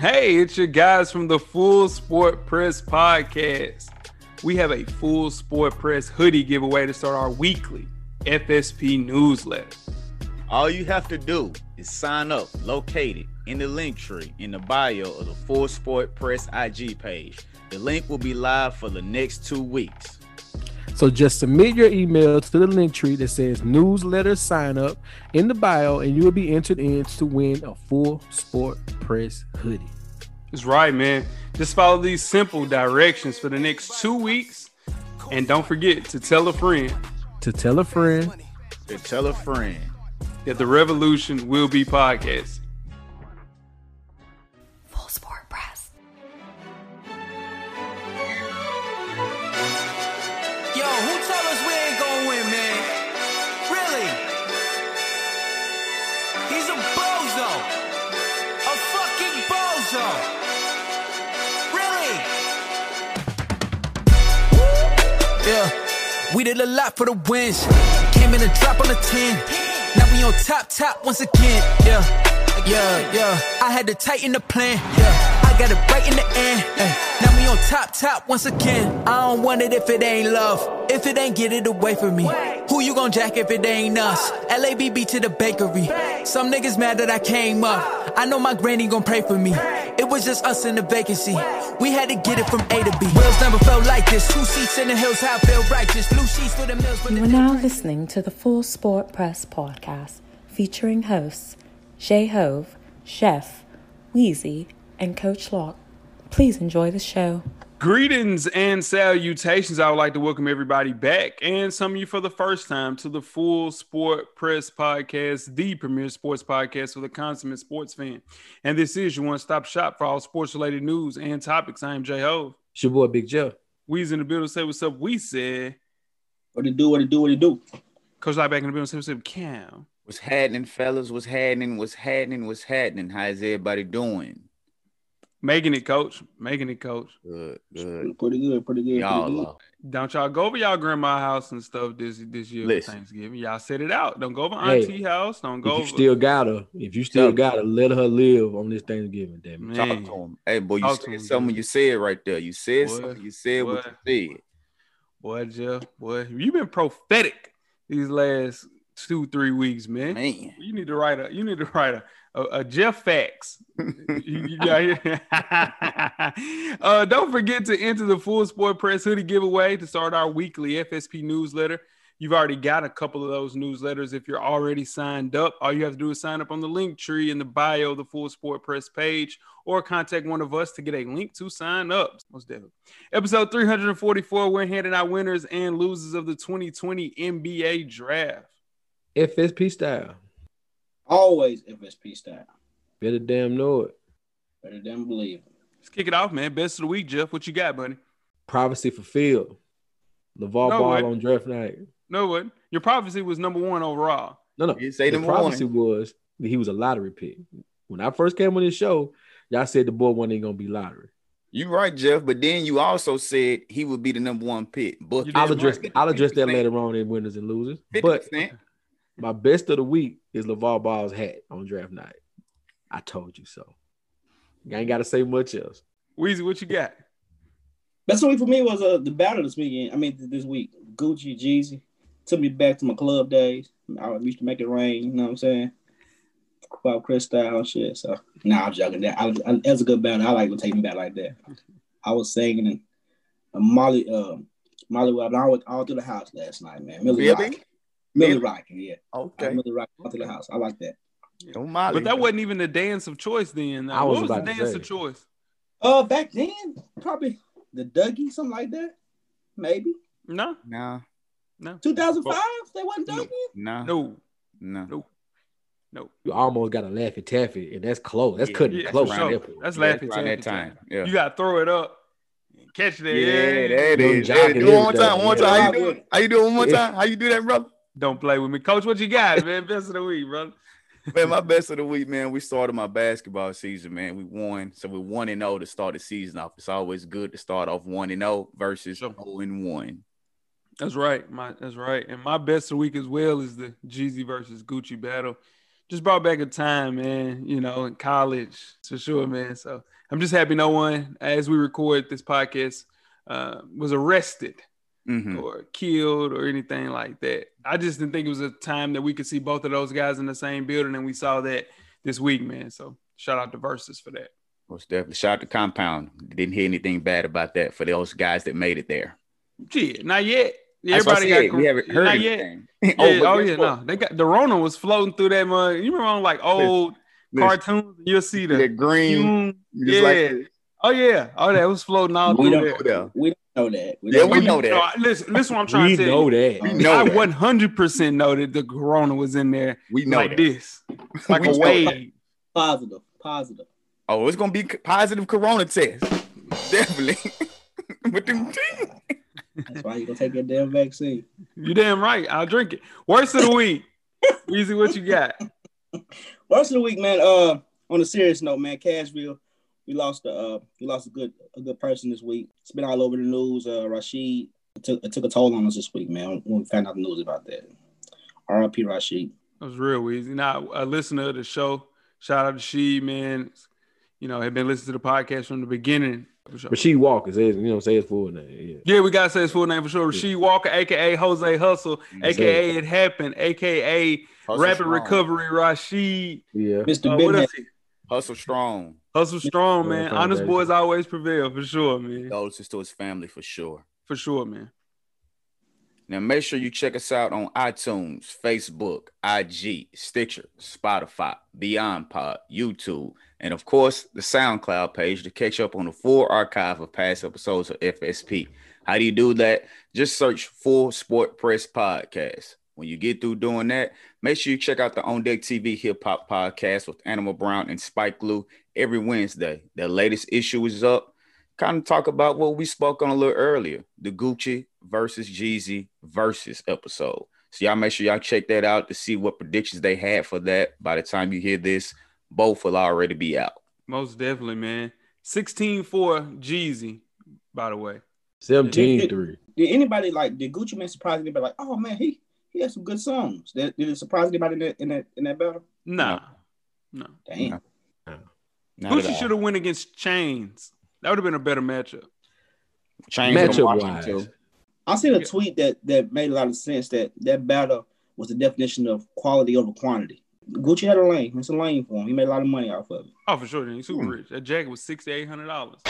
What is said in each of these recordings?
Hey, it's your guys from the Full Sport Press podcast. We have a Full Sport Press hoodie giveaway to start our weekly FSP newsletter. All you have to do is sign up located in the link tree in the bio of the Full Sport Press IG page. The link will be live for the next two weeks. So just submit your email to the link tree that says newsletter sign up in the bio, and you will be entered in to win a full sport press hoodie. That's right, man. Just follow these simple directions for the next two weeks. And don't forget to tell a friend To tell a friend, To tell a friend. that the revolution will be podcast. Did a lot for the wins. Came in a drop on the 10. Now we on top, top once again. Yeah. Yeah, yeah. I had to tighten the plan. Yeah. Got it right in the end. Ay. Now we on top, top once again. I don't want it if it ain't love. If it ain't get it away from me. Who you gon' jack if it ain't us? LABB to the bakery. Some niggas mad that I came up. I know my granny gon' pray for me. It was just us in the vacancy. We had to get it from A to B. Wheels never felt like this. Two seats in the hills, how I feel righteous. Blue sheets for the mills. You are now listening to the Full Sport Press podcast featuring hosts Jay Hove, Jeff, Weezy, and Coach Locke. Please enjoy the show. Greetings and salutations. I would like to welcome everybody back and some of you for the first time to the Full Sport Press Podcast, the premier sports podcast for the consummate sports fan. And this is your one stop shop for all sports related news and topics. I am Jay Hove. it's your boy Big Joe. We's in the building. Say what's up. We said, What it do? What it do? What it do? Coach Light back in the building. Say what's up. Cam. What's happening, fellas? What's happening? What's happening? What's happening? How's everybody doing? Making it, coach. Making it, coach. Good, good. Pretty good. Pretty good. Y'all pretty good. Don't y'all go over y'all grandma house and stuff this this year Listen. for Thanksgiving. Y'all set it out. Don't go over Hey, auntie house. Don't go If you over. still got her, if you still got her, let her live on this Thanksgiving, damn it. Man. Talk to him. Hey, boy, you Talk to said him, something dude. you said right there. You said Boy, something. You said what you said. Boy, Jeff, boy, you've been prophetic these last two, three weeks, man. Man. You need to write a you need to write a a, Jeff here. uh, don't forget to enter the full sport press hoodie giveaway to start our weekly FSP newsletter. You've already got a couple of those newsletters. If you're already signed up, all you have to do is sign up on the link tree in the bio the full sport press page or contact one of us to get a link to sign up. Most definitely. Episode 344, we're handing out winners and losers of the 2020 NBA draft. FSP style. Always FSP style. Better damn know it. Better damn believe. it. Let's kick it off, man. Best of the week, Jeff. What you got, buddy? Privacy fulfilled. LeVar No, Ball wait. on draft night. No, what? Your prophecy was number one overall. No, no. You say the number prophecy one. was that he was a lottery pick. When I first came on this show, y'all said the boy wasn't gonna be lottery. You're right, Jeff. But then you also said he would be the number one pick. But I'll address right. I'll address that later on in winners and losers. But 50%. My best of the week is LeVar Ball's hat on draft night. I told you so. I ain't gotta say much else. Weezy, what you got? Best week for me was uh, the battle this weekend. I mean, this week. Gucci, Jeezy. Took me back to my club days. I used to make it rain. You know what I'm saying? Bob Chris style and shit. So, nah, I'm joking. That I, I, that's a good battle. I like to take me back like that. I was singing and Molly, uh, Molly, Webb, I was all through the house last night, man. Millie Really? Rock. Millie Really? Rock, yeah. Okay. Millie Rock all through the house. I like that. Don't But that wasn't even the dance of choice then. I what was was the dance of choice? Uh, back then, probably the Dougie, something like that. Maybe No, Nah, no, 2005. They wasn't Dougie. nah, no, no. no, no. You almost got a laffy taffy, and that's close. That's Yeah, cutting yeah, close. for at sure. That's Yeah, laughing around that time. Yeah. You gotta throw it up, and catch it. Yeah, Yeah, that Young is. Jock That is. Do it one more time. One more Yeah. time. How you doing? How you doing? One more time. How you do that, brother? Don't play with me, Coach. What you got, man? Best of the week, brother. Man, my best of the week, man. We started my basketball season, man. We won, so we one and zero to start the season off. It's always good to start off one and zero versus Sure. zero and one. That's right. My that's right. And my best of the week as well is the Jeezy versus Gucci battle. just brought back a time, man. You know, in college for sure, man. So I'm just happy no one, as we record this podcast, uh, was arrested Mhm. or killed or anything like that. I just didn't think it was a time that we could see both of those guys in the same building, and we saw that this week, man. So shout out to Verzuz for that. Most definitely. Shout out to Compound. Didn't hear anything bad about that for those guys that made it there. Gee, not yet. That's Everybody said. got we haven't heard not yet. anything. Yeah, oh, yeah, what? no, they got the Rona was floating through that mud. You remember on like old Listen, cartoons? You'll see the that green, fume. just Yeah. like oh yeah, oh that was floating all We through don't there. there. We don't know that. Yeah, don't we know You that. I- listen, listen, what I'm trying We to tell know that. We I know I 100 percent know that the Corona was in there We know like that. this, like We a wave. Positive. Positive. Oh, it's gonna be positive corona test. Definitely. With them teeth. That's why you gonna take that damn vaccine. You damn right. I'll drink it. Worst of the week. Easy, what you got? Worst of the week, man. Uh, on a serious note, man, Cashville, we lost a uh, we lost a good a good person this week. It's been all over the news. Uh, Rashid it took it took a toll on us this week, man. When we found out the news about that. R.I.P. Rashid. That was real easy. Now, a listener of the show, shout out to She, man. You know, had been listening to the podcast from the beginning. For sure. Rasheed Walker says, you know, say his full name. Yeah. Yeah, we gotta say his full name for sure. Rasheed Walker, aka Jose Hustle, aka It Happened, aka Hustle Rapid strong. Recovery Rashid. Yeah. Mr. Uh, Ben what had- else? he- Hustle strong. Hustle strong, Yeah, man. foundation. Honest boys always prevail for sure, man. Condolences to his family for sure. For sure, man. Now make sure you check us out on iTunes, Facebook, IG, Stitcher, Spotify, Beyond Pod, YouTube, and of course the SoundCloud page to catch up on the full archive of past episodes of FSP. How do you do that? Just search Full Sport Press Podcast. When you get through doing that, make sure you check out the On Deck TV Hip Hop Podcast with Animal Brown and Spike Lee every Wednesday. The latest issue is up. Kind of talk about what we spoke on a little earlier the Gucci versus Jeezy versus episode. So, y'all make sure y'all check that out to see what predictions they had for that. By the time you hear this, both will already be out. Most definitely, man. 16 for Jeezy, by the way. 17 3. Did anybody like did Gucci Mane surprise anybody? Like, oh man, he he has some good songs. Did, did it surprise anybody in that in that in that battle? Nah. No. Damn. Not Gucci should have went against Chainz. That would have been a better matchup. Chainz Matchup wise. I seen a tweet that that made a lot of sense that that battle was the definition of quality over quantity. Gucci had a lane. It's a lane for him. He made a lot of money off of it. Oh, for sure. He's super Hmm. rich. That jacket was six to eight hundred dollars.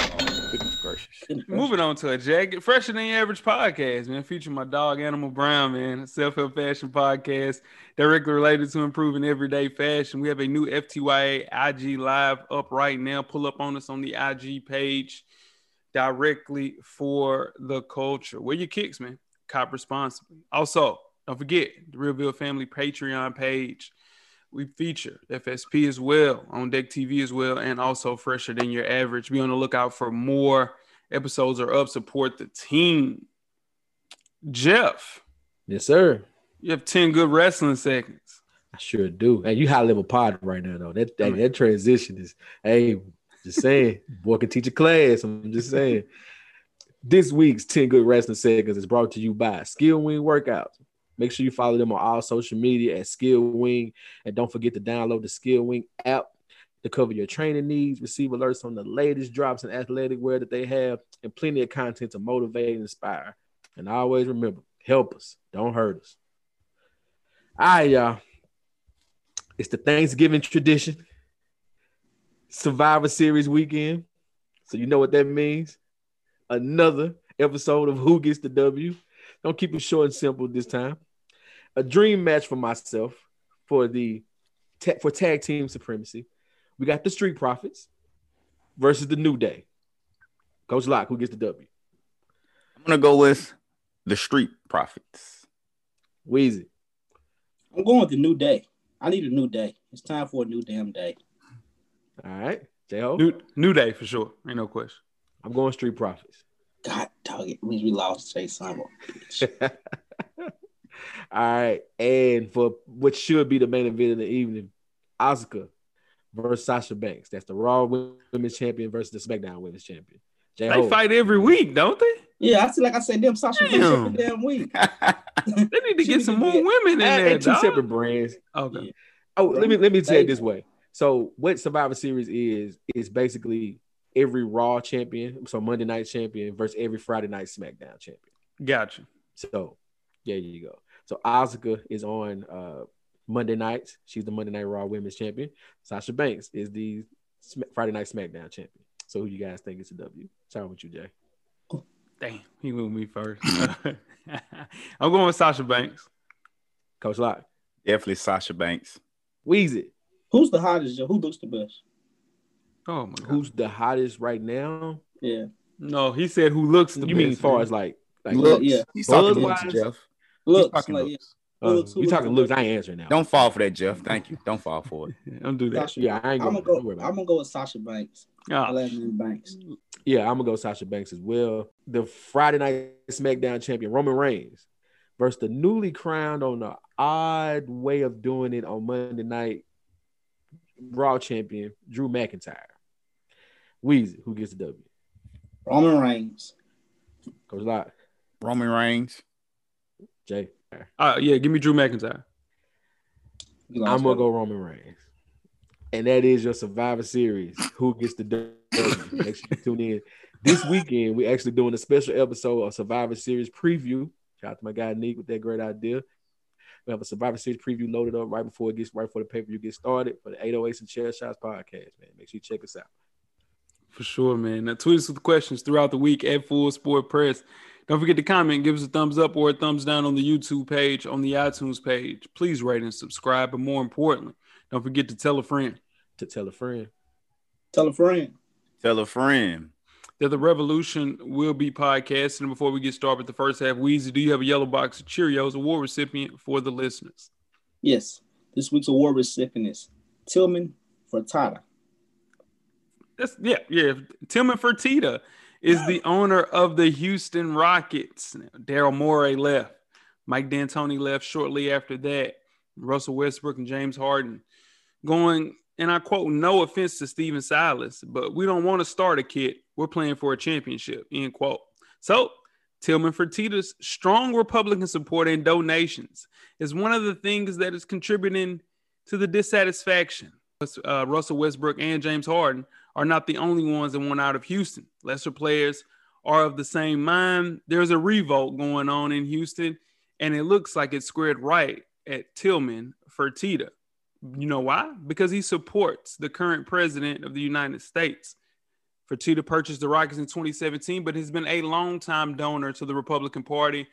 Goodness gracious. Moving on to a jacket, fresher than your average podcast, man. Featuring my dog Animal Brown, man. Self help fashion podcast directly related to improving everyday fashion. We have a new FTYA IG live up right now. Pull up on us on the IG page directly for the culture. Where your kicks, man. Cop responsibly. Also, don't forget the Realville Family Patreon page. We feature FSP as well on Deck TV as well, and also fresher than your average. Be on the lookout for more episodes are up. Support the team. Jeff, Yes, sir. you have 10 good wrestling seconds. I sure do. Hey, you high level pod right now, though. That that, that transition is, hey, just saying, boy can teach a class. I'm just saying. This week's 10 Good Wrestling Seconds is brought to you by Skill Wing Workouts. Make sure you follow them on all social media at Skill Wing. And don't forget to download the Skill Wing app to cover your training needs, receive alerts on the latest drops in athletic wear that they have, and plenty of content to motivate and inspire. And always remember, help us, don't hurt us. All right, y'all. It's the Thanksgiving tradition. Survivor Series weekend. So you know what that means. Another episode of Who Gets the W. Don't keep it short and simple this time. A dream match for myself for the ta- for tag team supremacy. We got the Street Profits versus the New Day. Coach Locke, who gets the W? I'm gonna go with the Street Profits. Weezy. I'm going with the new day. I need a new day. It's time for a new damn day. All right. J-Ho. New, new day for sure. Ain't no question. I'm going Street Profits. God dog it means we lost Jay Simon. All right. And for what should be the main event of the evening, Asuka versus Sasha Banks. That's the Raw Women's Champion versus the SmackDown Women's Champion. They J-Ho. fight every week, don't they? Yeah, I feel like I said them Sasha Banks Damn. every damn week. They need to get some more women in And, there. and two dog. separate brands. Okay. Yeah. Oh, let me let me say it this way. So what Survivor Series is is basically every Raw champion, so Monday Night champion versus every Friday Night SmackDown champion. Gotcha. So there you go. So Asuka is on uh Monday nights. She's the Monday Night Raw Women's Champion. Sasha Banks is the Sm- Friday Night SmackDown champion. So who do you guys think is the W? Starting with you, Jay. Damn, he moved me first. I'm going with Sasha Banks. Coach Lock. Definitely Sasha Banks. Weezy. Who's the hottest? Joe? Who looks the best? Oh my god. Who's the hottest right now? Yeah. No, he said who looks the you mean as far as like like Look, yeah. He's talking Buzz-wise? looks, Jeff. Looks talking like looks. uh, looks- you talking the looks? I ain't answering now. Don't fall for that, Jeff. Thank you. Don't fall for it. Don't do that. Sasha. Yeah, I ain't I'm gonna, gonna go. don't I'm gonna go with Sasha Banks. I Oh, Banks. Yeah, I'm gonna go Sasha Banks as well. The Friday Night SmackDown champion Roman Reigns versus the newly crowned on the odd way of doing it on Monday Night Raw champion Drew McIntyre. Weezy, who gets the W? Roman Reigns. Coach Lock, Roman Reigns. Jay. uh, yeah, give me Drew McIntyre. I'm gonna go Roman Reigns. And that is your Survivor Series. Who gets the W? Make sure you tune in. This weekend, we're actually doing a special episode of Survivor Series preview. Shout out to my guy Nick with that great idea. We have a Survivor Series preview loaded up right before it gets right before the pay per view gets started for the 808s and Chair Shots podcast. Man, make sure you check us out. For sure, man. Now, tweet us with questions throughout the week at Full Sport Press. Don't forget to comment, give us a thumbs up or a thumbs down on the YouTube page, on the iTunes page. Please rate and subscribe. But more importantly, don't forget to tell a friend To tell a friend. Tell a friend. Tell a friend. that the Revolution will be podcasting. And before we get started with the first half, Weezy, do you have a yellow box of Cheerios award recipient for the listeners? Yes. This week's award recipient is Tillman Fertitta. That's yeah, yeah. Tillman Fertitta is the owner of the Houston Rockets. Daryl Morey left. Mike D'Antoni left shortly after that. Russell Westbrook and James Harden going, and I quote, no offense to Stephen Silas, but we don't want to start a kid. We're playing for a championship, end quote. So Tillman Fertitta's strong Republican support and donations is one of the things that is contributing to the dissatisfaction. Uh, Russell Westbrook and James Harden are not the only ones that want out of Houston. Lesser players are of the same mind. There's a revolt going on in Houston, and it looks like it's squared right at Tillman Fertitta. You know why? Because he supports the current president of the United States. Fertitta purchased the Rockets in 2017, but has been a longtime donor to the Republican Party.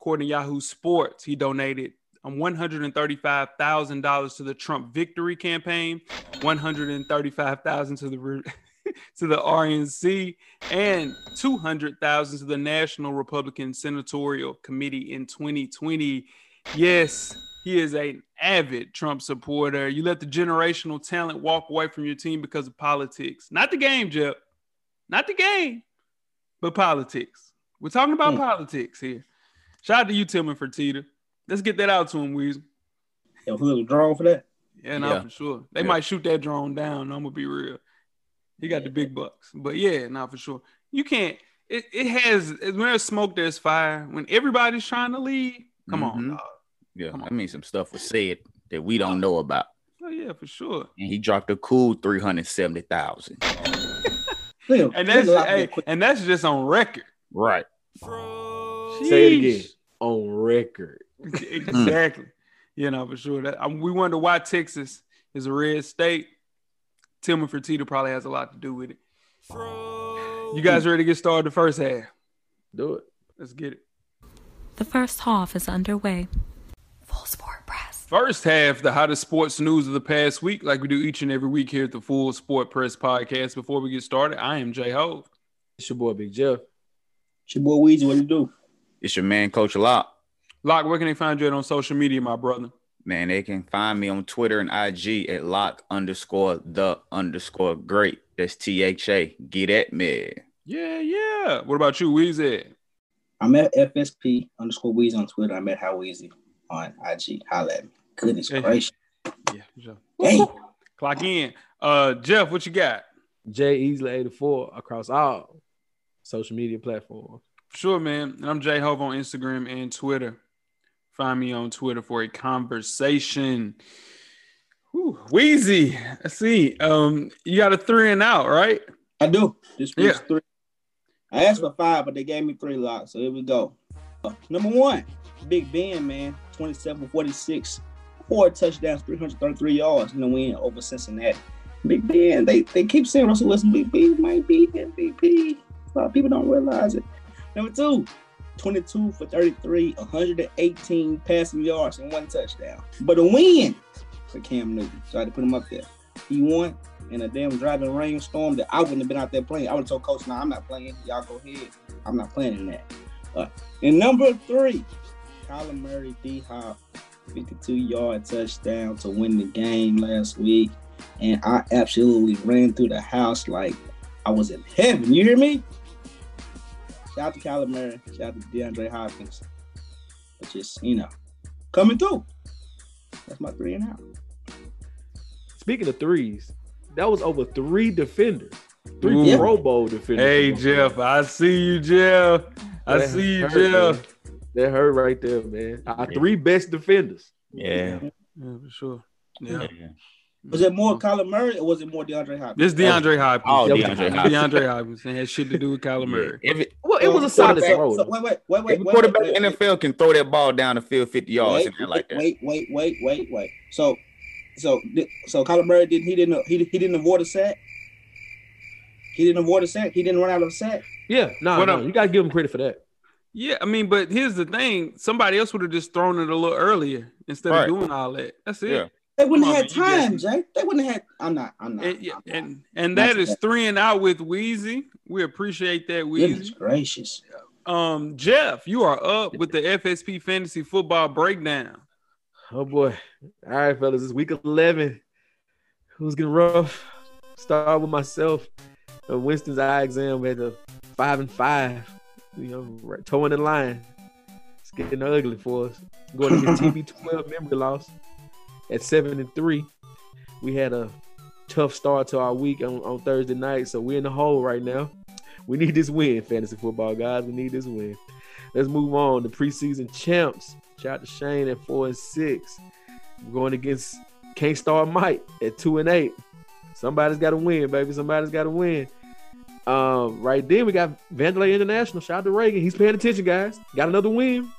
According to Yahoo Sports, he donated um, $135,000 to the Trump victory campaign, $135,000 to the re- to the RNC, and $200,000 to the National Republican Senatorial Committee in 2020. Yes, he is an avid Trump supporter. You let the generational talent walk away from your team because of politics. Not the game, Jeff. Not the game, but politics. We're talking about Hmm. politics here. Shout out to you, Tillman Fertitta. Let's get that out to him, Weezy. Yo, who's a drone for that? Yeah, no, Yeah. for sure. They Yeah. might shoot that drone down. I'm gonna be real. He got the big bucks, but yeah, not for sure. You can't. It, it has when there's smoke, there's fire. When everybody's trying to leave, come on, Mhm. dog. Yeah, Come on. I mean some stuff was said that we don't know about. Oh yeah, for sure. And he dropped a cool 370,000. And that's hey, and that's just on record. Right. Say it again. On record. Exactly. you know, for sure. That um, we wonder why Texas is a red state. Tillman Fertitta probably has a lot to do with it. You guys ready to get started the first half? Do it. Let's get it. The first half is underway. Full Sport Press. First half, the hottest sports news of the past week, like we do each and every week here at the Full Sport Press Podcast. Before we get started, I am Jay Hove. It's your boy Big Jeff. It's your boy Weezy. What you do? It's your man, Coach Lock. Lock, where can they find you at on social media, my brother? Man, they can find me on Twitter and IG at lock underscore the underscore great. That's T H A. Get at me. Yeah, yeah. What about you, Weezy? I'm at FSP underscore Weezy on Twitter. I'm at How Weezy on IG. Holla at me. Goodness Hey. gracious. Yeah, for sure. Dang. Clock in. Uh, Jeff, what you got? Jay Easley 84 across all social media platforms. Sure, man. And I'm Jay Hove on Instagram and Twitter. Find me on Twitter for a conversation. Whew, Weezy. Let's see. Um, you got a three and out, right? I do. This Yeah. three. I asked for five, but they gave me three locks. So here we go. Uh, number one, Big Ben, man, 27 46, four touchdowns, 333 yards in the win over Cincinnati. Big Ben, they, they keep saying Russell Wilson, Big Ben might be MVP. A lot of people don't realize it. Number two, 22 for 33, 118 passing yards and one touchdown. But a win for Cam Newton. So I had to put him up there. He won in a damn driving rainstorm that I wouldn't have been out there playing. I would have told coach, "No, I'm not playing. Y'all go ahead. I'm not playing in that." Uh, and number three, Kyler Murray, D Hop, 52 yard touchdown to win the game last week, and I absolutely ran through the house like I was in heaven. You hear me? Shout out to Kyler Murray. Shout out to DeAndre Hopkins. But just you know, coming through. That's my three and out. Speaking of threes, that was over three defenders, three Ooh. Pro Bowl defenders. Hey Jeff, I see you, Jeff. I That see you, hurt, Jeff. man. That hurt right there, man. Our three best defenders. Yeah. Yeah, for sure. Yeah. yeah. Was it more mm-hmm. Kyler Murray or was it more DeAndre Hopkins? This DeAndre Hopkins. Oh, DeAndre Hopkins. DeAndre Hopkins. It had shit to do with Kyler Murray. If it, Well, it was a solid throw. so wait, wait, wait, wait, every wait, quarterback wait, in the wait, NFL can throw that ball down the field 50 yards wait, and like that. Wait, wait, wait, wait, wait. So, so, so Kyler Murray didn't. He didn't. He, he didn't avoid a sack. He didn't avoid a sack. He didn't run out of a sack. Yeah, no, What no, you gotta give him credit for that. Yeah, I mean, but here's the thing: somebody else would have just thrown it a little earlier instead Right. of doing all that. That's it. Yeah. They wouldn't have had man, you time, Jay. They wouldn't have had. I'm not. I'm not. And, I'm not. and and That's that is okay. three and out with Weezy. We appreciate that, Goodness Weezy. gracious. Um, Jeff, you are up with the FSP Fantasy Football Breakdown. Oh boy. All right, fellas, it's week 11. Who's getting rough? Start with myself. Uh, Winston's eye exam had a five and five. You know, right, towing the line. It's getting ugly for us. Going to get TB12 memory loss at seven and three. We had a tough start to our week on, on Thursday night, so we're in the hole right now. We need this win, fantasy football guys. We need this win. Let's move on. The preseason champs. Shout out to Shane at four and six. We're going against Can't Start Mike at two and eight. Somebody's got to win, baby. Somebody's got to win. Um, right then we got Vandelay International. Shout out to Reagan. He's paying attention, guys. Got another win.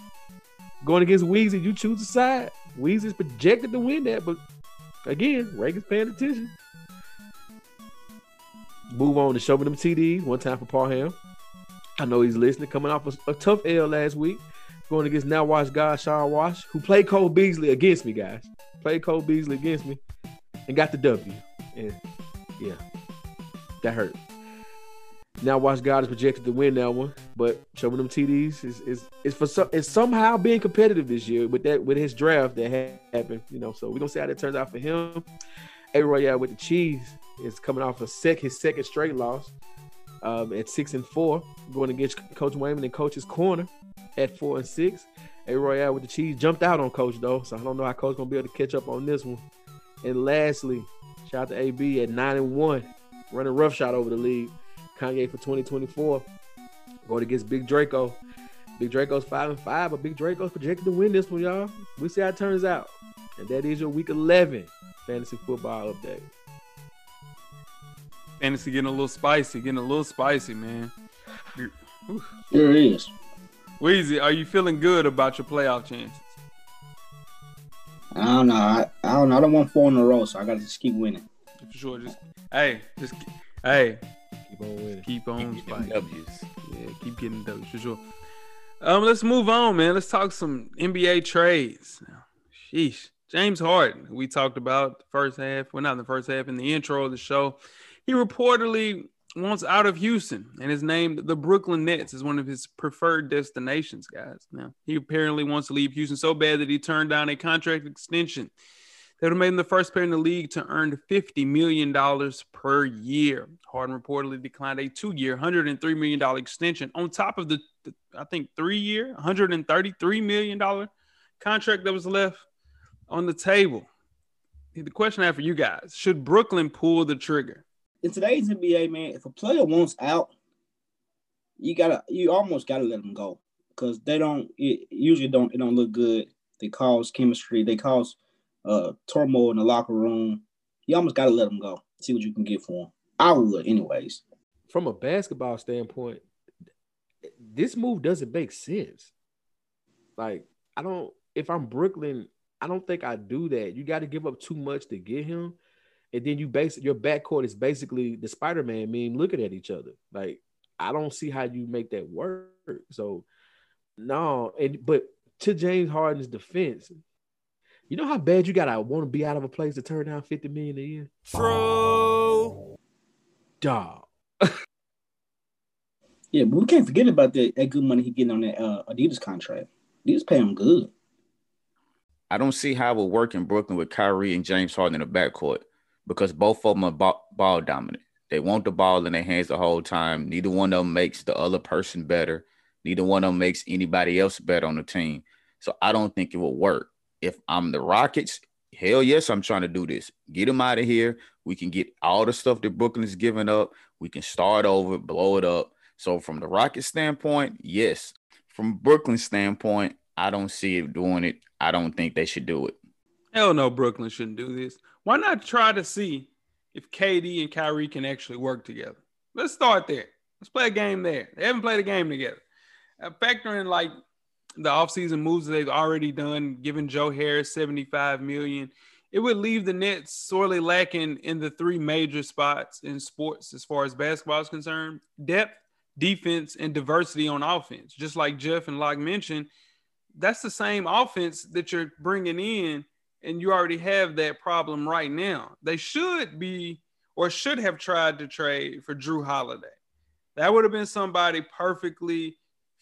Going against Weezy. You choose a side. Weezy's projected to win that, but again, Reagan's paying attention. Move on to show me them TDs. One time for Parham. I know he's listening. Coming off a, a tough L last week. Going against now watch God Sean Wash, who played Cole Beasley against me, guys. Played Cole Beasley against me and got the W. And yeah, that hurt. Now watch God is projected to win that one, but showing them TDs is is is for some is somehow being competitive this year with that with his draft that ha- happened, you know. So we're gonna see how that turns out for him. A Royale with the cheese is coming off a sec his second straight loss um, at six and four, going against Coach Wayman and Coach's corner at four and six. A Royale with the cheese jumped out on Coach though, so I don't know how Coach gonna be able to catch up on this one. And lastly, shout out to AB at nine and one, running rough shot over the league. Kanye for 2024, going against Big Draco. Big Draco's five and five, but Big Draco's projected to win this one, y'all. We see how it turns out. And that is your week 11 fantasy football update. Fantasy getting a little spicy, getting a little spicy, man. There it is. Weezy, are you feeling good about your playoff chances? I don't know. I, I don't know. I don't want four in a row, so I gotta just keep winning. For sure. Just hey, just hey, Keep on winning. keep on Keep spicy. W's. Yeah, keep getting those for sure. Um, let's move on, man. Let's talk some NBA trades. Sheesh. James Harden, we talked about the first half, well, not in the first half, in the intro of the show. He reportedly wants out of Houston and is named the Brooklyn Nets as one of his preferred destinations, guys. Now, he apparently wants to leave Houston so bad that he turned down a contract extension that would have made him the first player in the league to earn $50 million per year. Harden reportedly declined a two year, $103 million extension on top of the, the I think, three year, $133 million contract that was left on the table. The question I have for you guys should Brooklyn pull the trigger? In today's NBA, man, if a player wants out, you gotta, you almost gotta let them go because they don't. It usually don't. It don't look good. They cause chemistry. They cause uh, turmoil in the locker room. You almost got to let him go. See what you can get for him. I would, anyways. From a basketball standpoint, this move doesn't make sense. Like, I don't. If I'm Brooklyn, I don't think I do that. You got to give up too much to get him, and then you base your backcourt is basically the Spider-Man meme looking at each other. Like, I don't see how you make that work. So, no, and but to James Harden's defense, you know how bad you gotta want to be out of a place to turn down 50 million a year? True. Dog. Yeah, but we can't forget about that, that good money he getting on that uh, Adidas contract. Adidas pay him good. I don't see how it will work in Brooklyn with Kyrie and James Harden in the backcourt because both of them are ball, ball dominant. They want the ball in their hands the whole time. Neither one of them makes the other person better. Neither one of them makes anybody else better on the team. So I don't think it will work. If I'm the Rockets, hell yes, I'm trying to do this. Get them out of here. We can get all the stuff that Brooklyn's giving up. We can start over, blow it up. So from the Rockets standpoint, yes. From Brooklyn's standpoint, I don't see it doing it. I don't think they should do it. Hell no, Brooklyn shouldn't do this. Why not try to see if KD and Kyrie can actually work together? Let's start there. Let's play a game there. They haven't played a game together. Uh, like the offseason moves they've already done, giving Joe Harris 75 million. It would leave the Nets sorely lacking in the three major spots in sports as far as basketball is concerned depth, defense, and diversity on offense. Just like Jeff and Locke mentioned, that's the same offense that you're bringing in, and you already have that problem right now. They should be or should have tried to trade for Jrue Holiday. That would have been somebody perfectly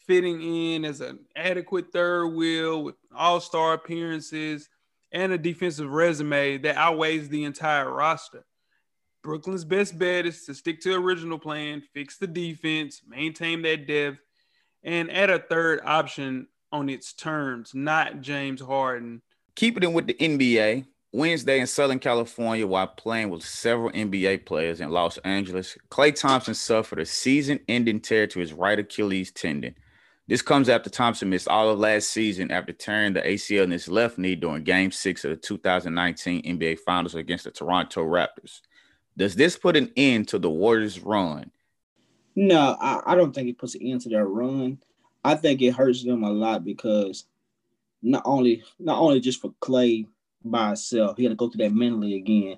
fitting in as an adequate third wheel with all-star appearances and a defensive resume that outweighs the entire roster. Brooklyn's best bet is to stick to original plan, fix the defense, maintain that depth, and add a third option on its terms, not James Harden. Keeping it with the NBA, Wednesday in Southern California, while playing with several NBA players in Los Angeles, Klay Thompson suffered a season ending tear to his right Achilles tendon. This comes after Thompson missed all of last season after tearing the ACL in his left knee during game six of the 2019 NBA Finals against the Toronto Raptors. Does this put an end to the Warriors' run? No, I, I don't think it puts an end to their run. I think it hurts them a lot because not only not only just for Klay by itself, he had to go through that mentally again.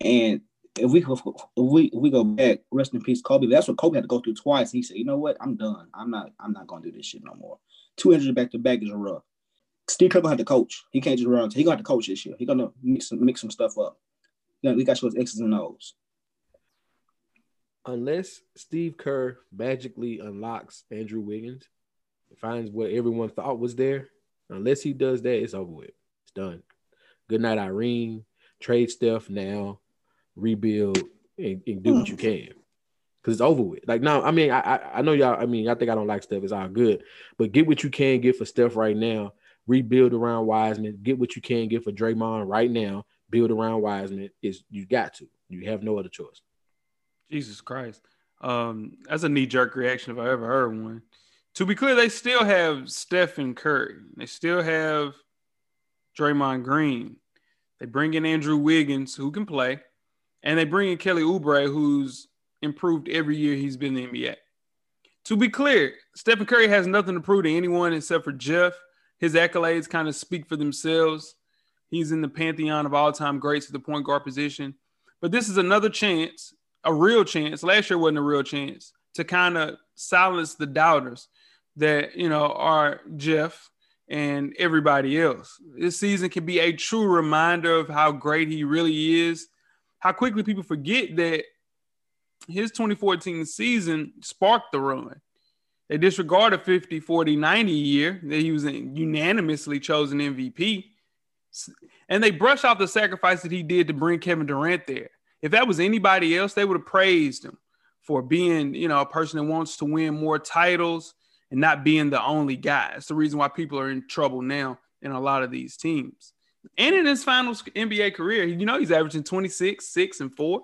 And if we if we if we go back, rest in peace, Kobe. That's what Kobe had to go through twice. He said, "You know what? I'm done. I'm not. I'm not gonna do this shit no more." Two injuries back to back is rough. Steve Kerr had to coach. He can't just run. He gonna have to coach this year. He gonna mix some mix some stuff up. You know, we got show his X's and O's. Unless Steve Kerr magically unlocks Andrew Wiggins, finds what everyone thought was there. Unless he does that, it's over with. It's done. Good night, Irene. Trade Steph now rebuild and, and do what you can because it's over with. Like now, I mean, I, I, I know y'all. I mean, I think I don't like Steph. It's all good, but get what you can get for Steph right now. Rebuild around Wiseman. Get what you can get for Draymond right now. Build around Wiseman. Is you got to. You have no other choice. Jesus Christ. Um, that's a knee jerk reaction if I ever heard one. To be clear, they still have Stephen Curry. They still have Draymond Green. They bring in Andrew Wiggins, who can play. And they bring in Kelly Oubre, who's improved every year he's been in the NBA. To be clear, Stephen Curry has nothing to prove to anyone except for Jeff. His accolades kind of speak for themselves. He's in the pantheon of all-time greats at the point guard position. But this is another chance, a real chance. Last year wasn't a real chance to kind of silence the doubters that you know are Jeff and everybody else. This season can be a true reminder of how great he really is how quickly people forget that his 2014 season sparked the run. They disregard a 50, 40, 90 year that he was unanimously chosen MVP. And they brush off the sacrifice that he did to bring Kevin Durant there. If that was anybody else, they would have praised him for being, you know, a person that wants to win more titles and not being the only guy. It's the reason why people are in trouble now in a lot of these teams and in his final NBA career, you know he's averaging 26, 6, and 4.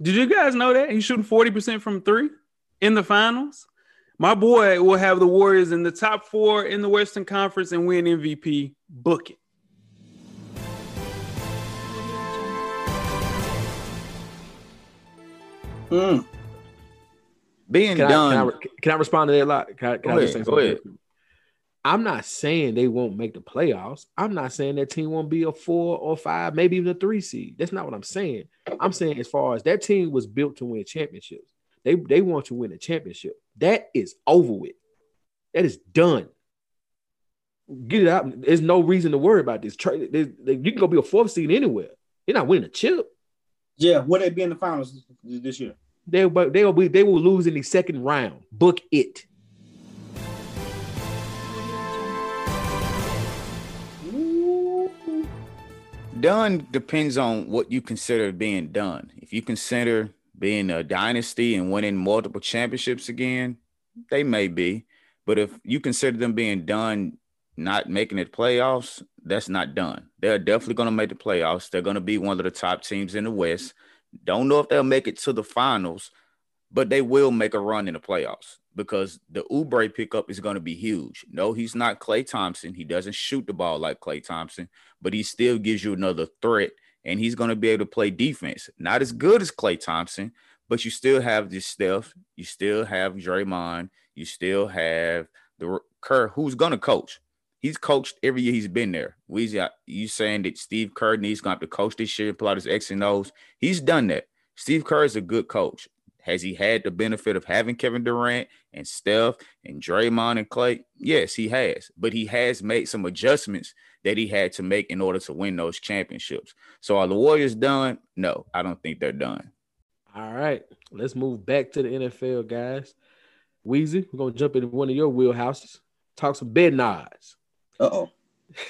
Did you guys know that? He's shooting 40% from three in the finals. My boy will have the Warriors in the top four in the Western Conference and win MVP. Book it. Mm. Being can done. I, can, I, can, I, respond to that a lot? Can I, can go I ahead, just say something? I'm not saying they won't make the playoffs. I'm not saying that team won't be a four or five, maybe even a three seed. That's not what I'm saying. I'm saying as far as that team was built to win championships, they they want to win a championship. That is over with. That is done. Get it out. There's no reason to worry about this. You can go be a fourth seed anywhere. You're not winning a chip. Yeah, will they be in the finals this year? They but they will be they will lose in the second round. Book it. Done depends on what you consider being done. If you consider being a dynasty and winning multiple championships again, they may be. But if you consider them being done, not making it playoffs, that's not done. They're definitely going to make the playoffs. They're going to be one of the top teams in the West. Don't know if they'll make it to the finals, but they will make a run in the playoffs because the Oubre pickup is going to be huge. No, he's not Klay Thompson. He doesn't shoot the ball like Klay Thompson, but he still gives you another threat, and he's going to be able to play defense. Not as good as Klay Thompson, but you still have this Steph. You still have Draymond. You still have the Kerr, who's going to coach. He's coached every year he's been there. Weezy, uh, you saying that Steve Kerr needs going to have to coach this year pull out his X and O's? He's done that. Steve Kerr is a good coach. Has he had the benefit of having Kevin Durant and Steph and Draymond and Clay? Yes, he has. But he has made some adjustments that he had to make in order to win those championships. So are the Warriors done? No, I don't think they're done. All right, let's move back to the NFL, guys. Weezy, we're gonna jump into one of your wheelhouses. Talk some bed nods. Uh oh.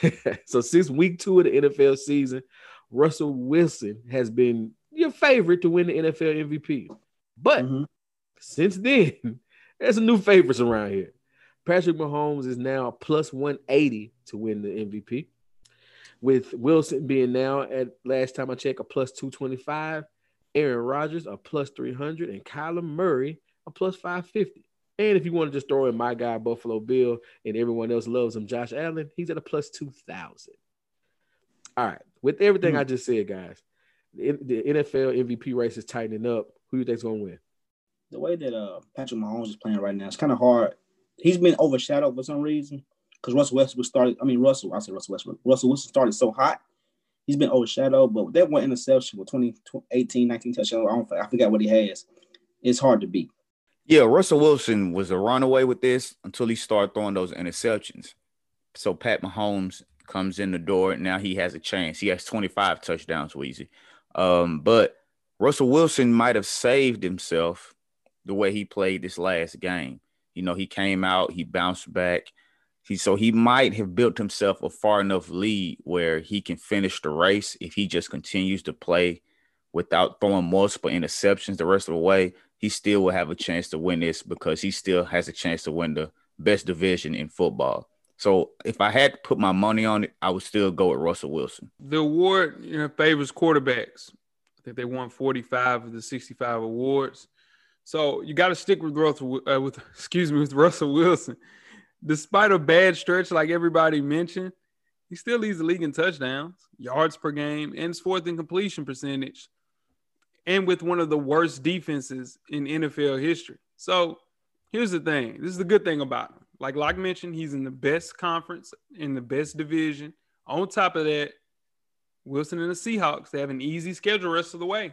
so since week two of the NFL season, Russell Wilson has been your favorite to win the NFL MVP. But Mhm. since then, there's some new favorites around here. Patrick Mahomes is now plus 180 to win the MVP, with Wilson being now at last time I checked a plus 225, Aaron Rodgers a plus 300, and Kyler Murray a plus 550. And if you want to just throw in my guy Buffalo Bill and everyone else loves him, Josh Allen, he's at a plus 2,000. All right, with everything Hmm. I just said, guys, the NFL MVP race is tightening up. Who do you think's gonna win? The way that uh Patrick Mahomes is playing right now, it's kind of hard. He's been overshadowed for some reason because Russell Westbrook started. I mean, Russell. I said Russell Westbrook. Russell Wilson started so hot. He's been overshadowed, but that one interception with 20, 18, 19 touchdowns, I, don't, I forgot what he has. It's hard to beat. Yeah, Russell Wilson was a runaway with this until he started throwing those interceptions. So Pat Mahomes comes in the door, now he has a chance. He has 25 touchdowns, Weezy. Um, but Russell Wilson might have saved himself the way he played this last game. You know, he came out, he bounced back. He so he might have built himself a far enough lead where he can finish the race if he just continues to play without throwing multiple interceptions the rest of the way. He still will have a chance to win this because he still has a chance to win the best division in football. So if I had to put my money on it, I would still go with Russell Wilson. The award you know, favors quarterbacks. I think they won 45 of the 65 awards. So you got to stick with Russell, uh, with excuse me, with Russell Wilson. Despite a bad stretch, like everybody mentioned, he still leads the league in touchdowns, yards per game, and is fourth in completion percentage, and with one of the worst defenses in NFL history. So here's the thing: this is the good thing about him. Like Locke mentioned, he's in the best conference in the best division. On top of that, Wilson and the Seahawks they have an easy schedule rest of the way.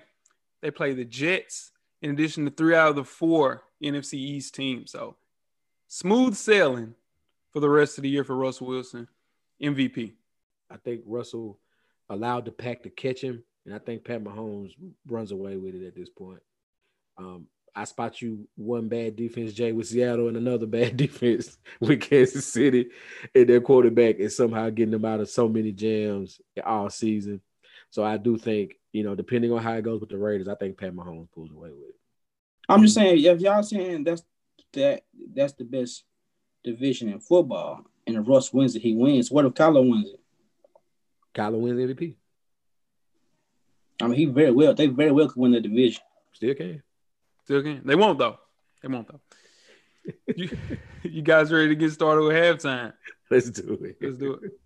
They play the Jets in addition to three out of the four NFC East teams. So smooth sailing for the rest of the year for Russell Wilson, MVP. I think Russell allowed the pack to catch him, and I think Pat Mahomes runs away with it at this point. Um, I spot you one bad defense, Jay, with Seattle, and another bad defense with Kansas City, and their quarterback is somehow getting them out of so many jams all season. So I do think, you know, depending on how it goes with the Raiders, I think Pat Mahomes pulls away with it. I'm just saying, if y'all saying that's that that's the best division in football, and if Russ wins it, he wins. What if Kyler wins it? Kyler wins MVP. I mean, he very well. They very well could win the division. Still can. Still can. They won't though. They won't though. you, you guys ready to get started with halftime? Let's do it. Let's do it.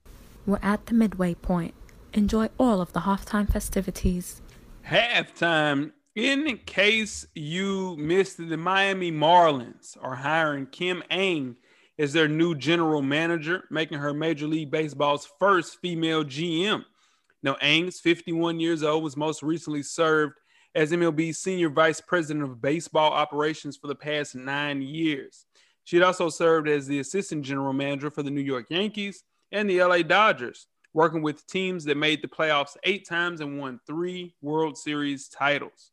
We're at the midway point. Enjoy all of the halftime festivities. Halftime In case you missed it, the Miami Marlins are hiring Kim Ng as their new general manager, making her Major League Baseball's first female GM. Now, Ng's 51 years old, was most recently served as MLB's senior vice president of baseball operations for the past nine years. She had also served as the assistant general manager for the New York Yankees and the LA Dodgers, working with teams that made the playoffs eight times and won three World Series titles.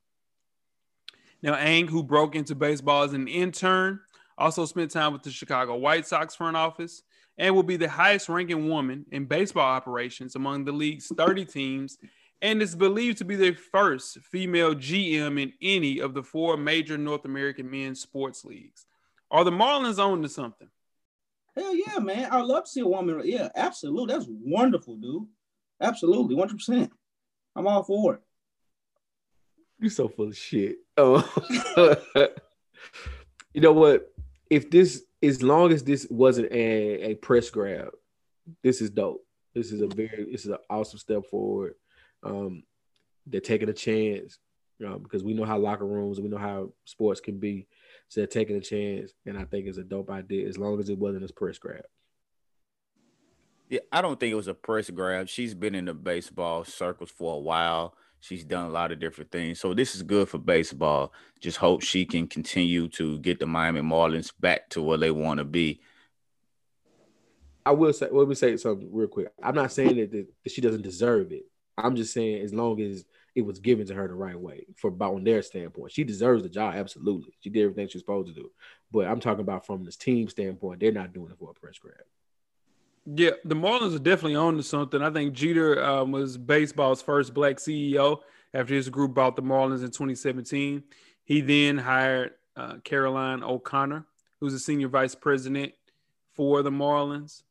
Now, Ng, who broke into baseball as an intern, also spent time with the Chicago White Sox front office and will be the highest ranking woman in baseball operations among the league's 30 teams and is believed to be the first female GM in any of the four major North American men's sports leagues. Are the Marlins on to something? Hell yeah, man. I'd love to see a woman. Yeah, absolutely. That's wonderful, dude. Absolutely, 100%. I'm all for it. You're so full of shit. Oh, you know what? If this, as long as this wasn't a, a press grab, this is dope. This is a very, this is an awesome step forward. Um, they're taking a chance know, because we know how locker rooms, we know how sports can be. So they're taking a chance, and I think it's a dope idea as long as it wasn't a press grab. Yeah, I don't think it was a press grab. She's been in the baseball circles for a while. She's done a lot of different things. So this is good for baseball. Just hope she can continue to get the Miami Marlins back to where they want to be. I will say, let me say something real quick. I'm not saying that, that she doesn't deserve it. I'm just saying as long as it was given to her the right way for about on their standpoint. She deserves the job, absolutely. She did everything she's supposed to do. But I'm talking about from this team standpoint, they're not doing it for a press grab. Yeah, the Marlins are definitely on to something. I think Jeter um, was baseball's first black CEO after his group bought the Marlins in 2017. He then hired uh, Caroline O'Connor, who's a senior vice president for the Marlins.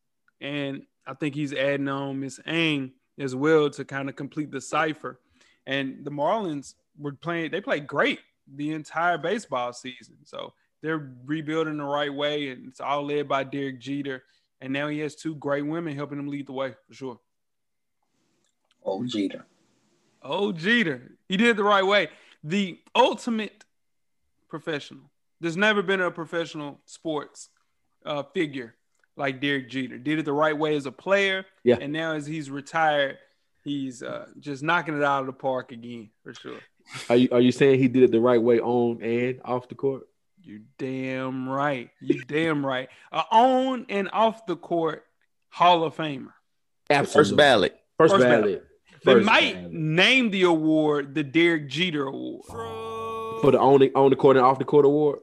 And I think he's adding on Miss Ng as well to kind of complete the cipher. And the Marlins were playing, they played great the entire baseball season. So they're rebuilding the right way, and it's all led by Derek Jeter and now he has two great women helping him lead the way for sure. Oh Jeter. Oh Jeter. He did the right way. The ultimate professional. There's never been a professional sports uh, figure like Derek Jeter. Did it the right way as a player. Yeah. And now as he's retired, he's uh, just knocking it out of the park again for sure. Are you are you saying he did it the right way on and off the court? You damn right. You damn right. Uh, on and off the court Hall of Famer. Absolutely. First ballot. First, First ballot. ballot. They might ballot. name the award the Derek Jeter Award. For the on the on the court and off the court award?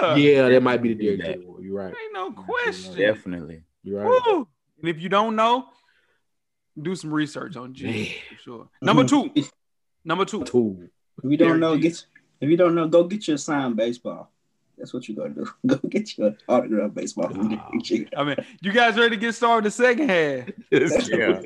Yeah. Yeah, that might be the Derek Jeter Award. You're right. Ain't no question. Definitely. You're right. Woo. And if you don't know, do some research on Jeter for sure. Number two. Number two. Two. If you don't Derek know, get if you don't know, go get your signed baseball. That's what you gotta do. Go get your autograph baseball. I mean, you guys ready to get started the second half? yeah.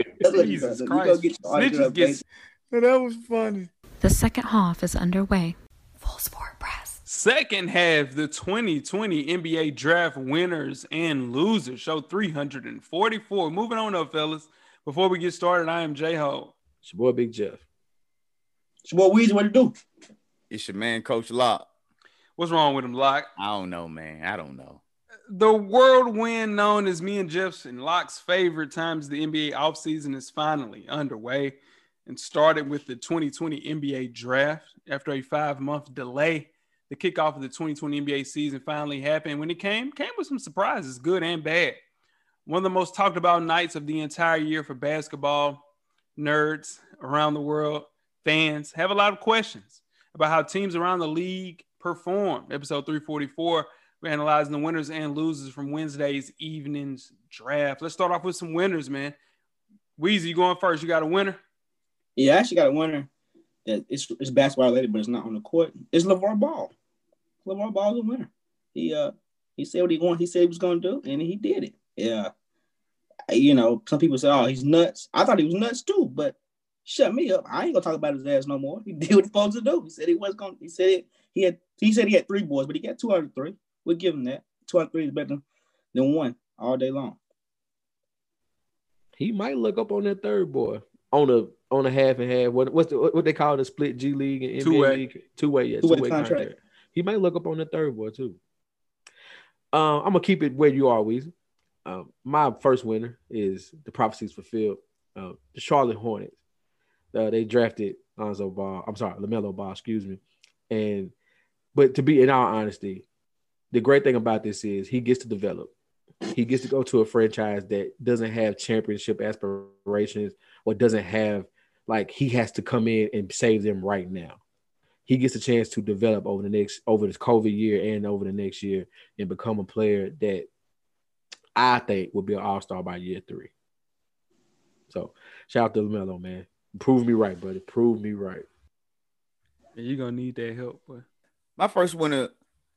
Jesus Christ. Get that was funny. The second half is underway. Full sport press. Second half, the 2020 NBA draft winners and losers show 344. Moving on up, fellas. Before we get started, I am J Ho. It's your boy Big Jeff. It's your boy Weezy. What to do? It's your man, Coach Lock. What's wrong with him, Lock? I don't know, man. I don't know. The whirlwind known as me and Jeff's and Lock's favorite times the NBA offseason is finally underway and started with the 2020 NBA draft. After a five month delay, the kickoff of the 2020 NBA season finally happened. When it came, came with some surprises, good and bad. One of the most talked about nights of the entire year for basketball nerds around the world, fans have a lot of questions about how teams around the league perform. Episode 344, we're analyzing the winners and losers from Wednesday's evening's draft. Let's start off with some winners, man. Weezy, you going first? You got a winner? Yeah, I actually got a winner. That it's, it's basketball related, but it's not on the court. It's LeVar Ball. LeVar Ball's a winner. He uh he said what he wanted, he said he was gonna do, and he did it. Yeah. You know, some people say, Oh, he's nuts. I thought he was nuts too, but shut me up. I ain't gonna talk about his ass no more. He did what he's supposed to do. He said he was gonna he said it, he had he said he had three boys, but he got two out of three. We'll give him that. Two out of three is better than one all day long. He might look up on that third boy on a on a half and half. What what's the what they call the split G League and NBA Two-way. League? Two way, yeah, two way contract. contract. He might look up on the third boy too. Um, I'm gonna keep it where you are, Weezy. Um, my first winner is the prophecies fulfilled. Uh, the Charlotte Hornets. Uh, they drafted Lonzo Ball. I'm sorry, LaMelo Ball. Excuse me. And but to be in all honesty, the great thing about this is he gets to develop. He gets to go to a franchise that doesn't have championship aspirations or doesn't have like he has to come in and save them right now. He gets a chance to develop over the next over this COVID year and over the next year and become a player that I think will be an all-star by year three. So shout out to LaMelo, man. Prove me right, buddy. Prove me right. And you're gonna need that help, boy. My first winner,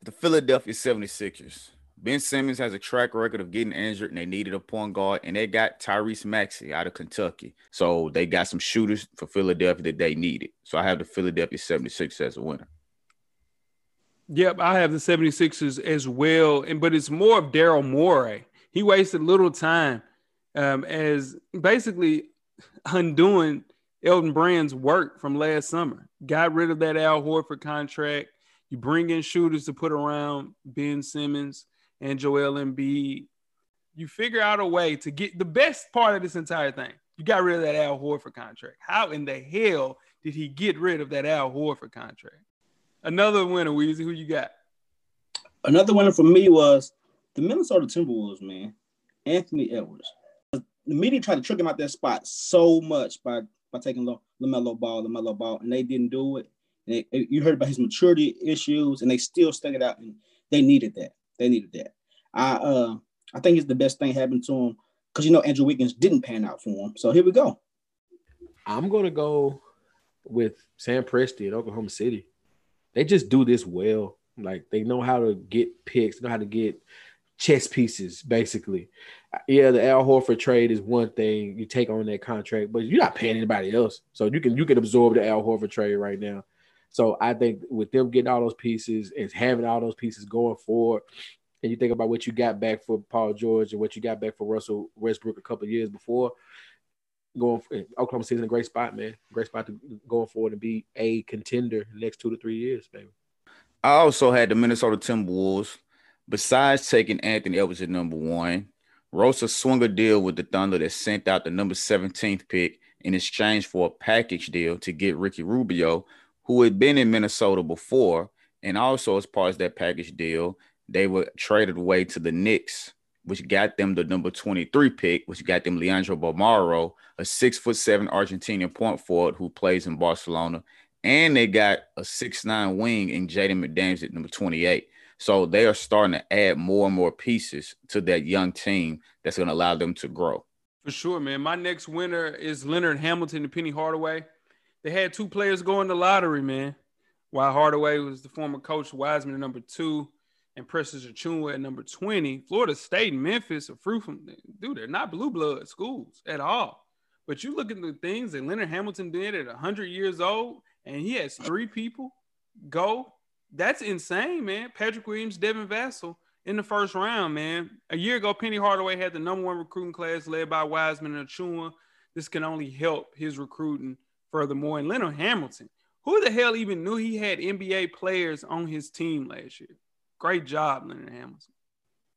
the Philadelphia 76ers. Ben Simmons has a track record of getting injured and they needed a point guard and they got Tyrese Maxey out of Kentucky. So they got some shooters for Philadelphia that they needed. So I have the Philadelphia 76ers as a winner. Yep, I have the 76ers as well. And but it's more of Daryl Morey. He wasted little time um, as basically undoing Elton Brand's work from last summer. Got rid of that Al Horford contract. You bring in shooters to put around Ben Simmons and Joel Embiid. You figure out a way to get the best part of this entire thing. You got rid of that Al Horford contract. How in the hell did he get rid of that Al Horford contract? Another winner, Weezy. Who you got? Another winner for me was the Minnesota Timberwolves, man. Anthony Edwards. The media tried to trick him out that spot so much by by taking Lo- LaMelo Ball, LaMelo Ball, and they didn't do it. You heard about his maturity issues, and they still stuck it out, and they needed that. They needed that. I uh I think it's the best thing happened to him because you know Andrew Wiggins didn't pan out for him. So here we go. I'm gonna go with Sam Presti at Oklahoma City. They just do this well. Like they know how to get picks, know how to get chess pieces, basically. Yeah, the Al Horford trade is one thing. You take on that contract, but you're not paying anybody else. So you can you can absorb the Al Horford trade right now. So I think with them getting all those pieces and having all those pieces going forward, and you think about what you got back for Paul George and what you got back for Russell Westbrook a couple years before, going for, Oklahoma City's in a great spot, man. Great spot to going forward and be a contender next two to three years, baby. I also had the Minnesota Timberwolves. Besides taking Anthony Edwards at number one, Rosas swung a deal with the Thunder that sent out the number 17th pick in exchange for a package deal to get Ricky Rubio, who had been in Minnesota before. And also, as part of that package deal, they were traded away to the Knicks, which got them the number 23 pick, which got them Leandro Bolmaro, a six foot seven Argentinian point forward who plays in Barcelona. And they got a six nine wing in Jaden McDaniels at number 28. So they are starting to add more and more pieces to that young team that's going to allow them to grow. For sure, man. My next winner is Leonard Hamilton and Penny Hardaway. They had two players go in the lottery, man. While Hardaway was the former coach, Wiseman at number two, and Precious Achiuwa at number 20. Florida State and Memphis are fruit from dude, they're not blue blood schools at all. But you look at the things that Leonard Hamilton did at 100 years old, and he has three people go. That's insane, man. Patrick Williams, Devin Vassell in the first round, man. A year ago, Penny Hardaway had the number one recruiting class led by Wiseman and Achiuwa. This can only help his recruiting furthermore. And Leonard Hamilton, who the hell even knew he had NBA players on his team last year? Great job, Leonard Hamilton.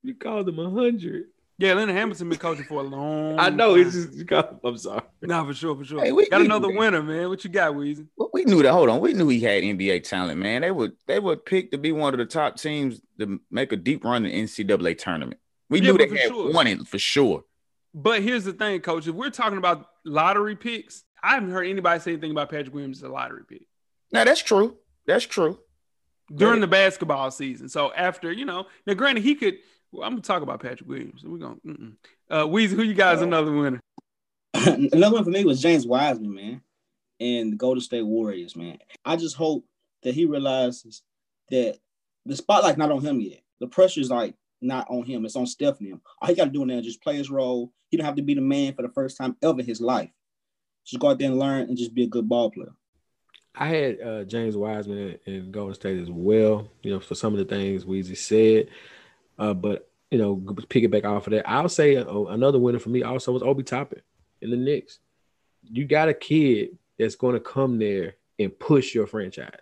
You called him a hundred. Yeah, Leonard Hamilton been coaching for a long. I know. time. It's just I'm sorry. no for sure, for sure. Hey, we- Got we- another we- winner, man. What you got, Weezy? Well, we knew that. Hold on, we knew he had NBA talent, man. They would they would pick to be one of the top teams to make a deep run in the NCAA tournament. We Yeah, knew but they for had sure. won it for sure. But here's the thing, coach. If we're talking about lottery picks, I haven't heard anybody say anything about Patrick Williams as a lottery pick Now that's true. That's true. during Yeah. the basketball season. So after, you know, now granted, he could. Well, I'm gonna talk about Patrick Williams. We're gonna. Mm-mm. Uh, Weezy, who you got as another winner? Another one for me was James Wiseman, man, and the Golden State Warriors, man. I just hope that he realizes that the spotlight's not on him yet. The pressure's like not on him. It's on Steph and him. All he got to do now is just play his role. He don't have to be the man for the first time ever in his life. Just go out there and learn and just be a good ball player. I had uh, James Wiseman in, in Golden State as well. You know, for some of the things Weezy said, uh, but you know, piggyback off of that, I'll say uh, another winner for me also was Obi Toppin in the Knicks. you got a kid that's going to come there and push your franchise.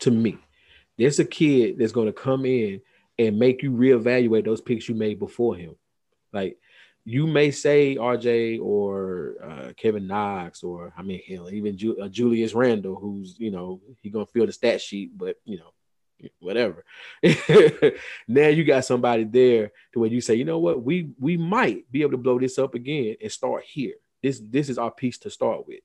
To me, there's a kid that's going to come in and make you reevaluate those picks you made before him. Like you may say RJ or uh, Kevin Knox or I mean hell, even Ju- uh, Julius Randle, who's you know he gonna fill the stat sheet, but you know whatever. now you got somebody there to where you say, you know what, we we might be able to blow this up again and start here. This this is our piece to start with.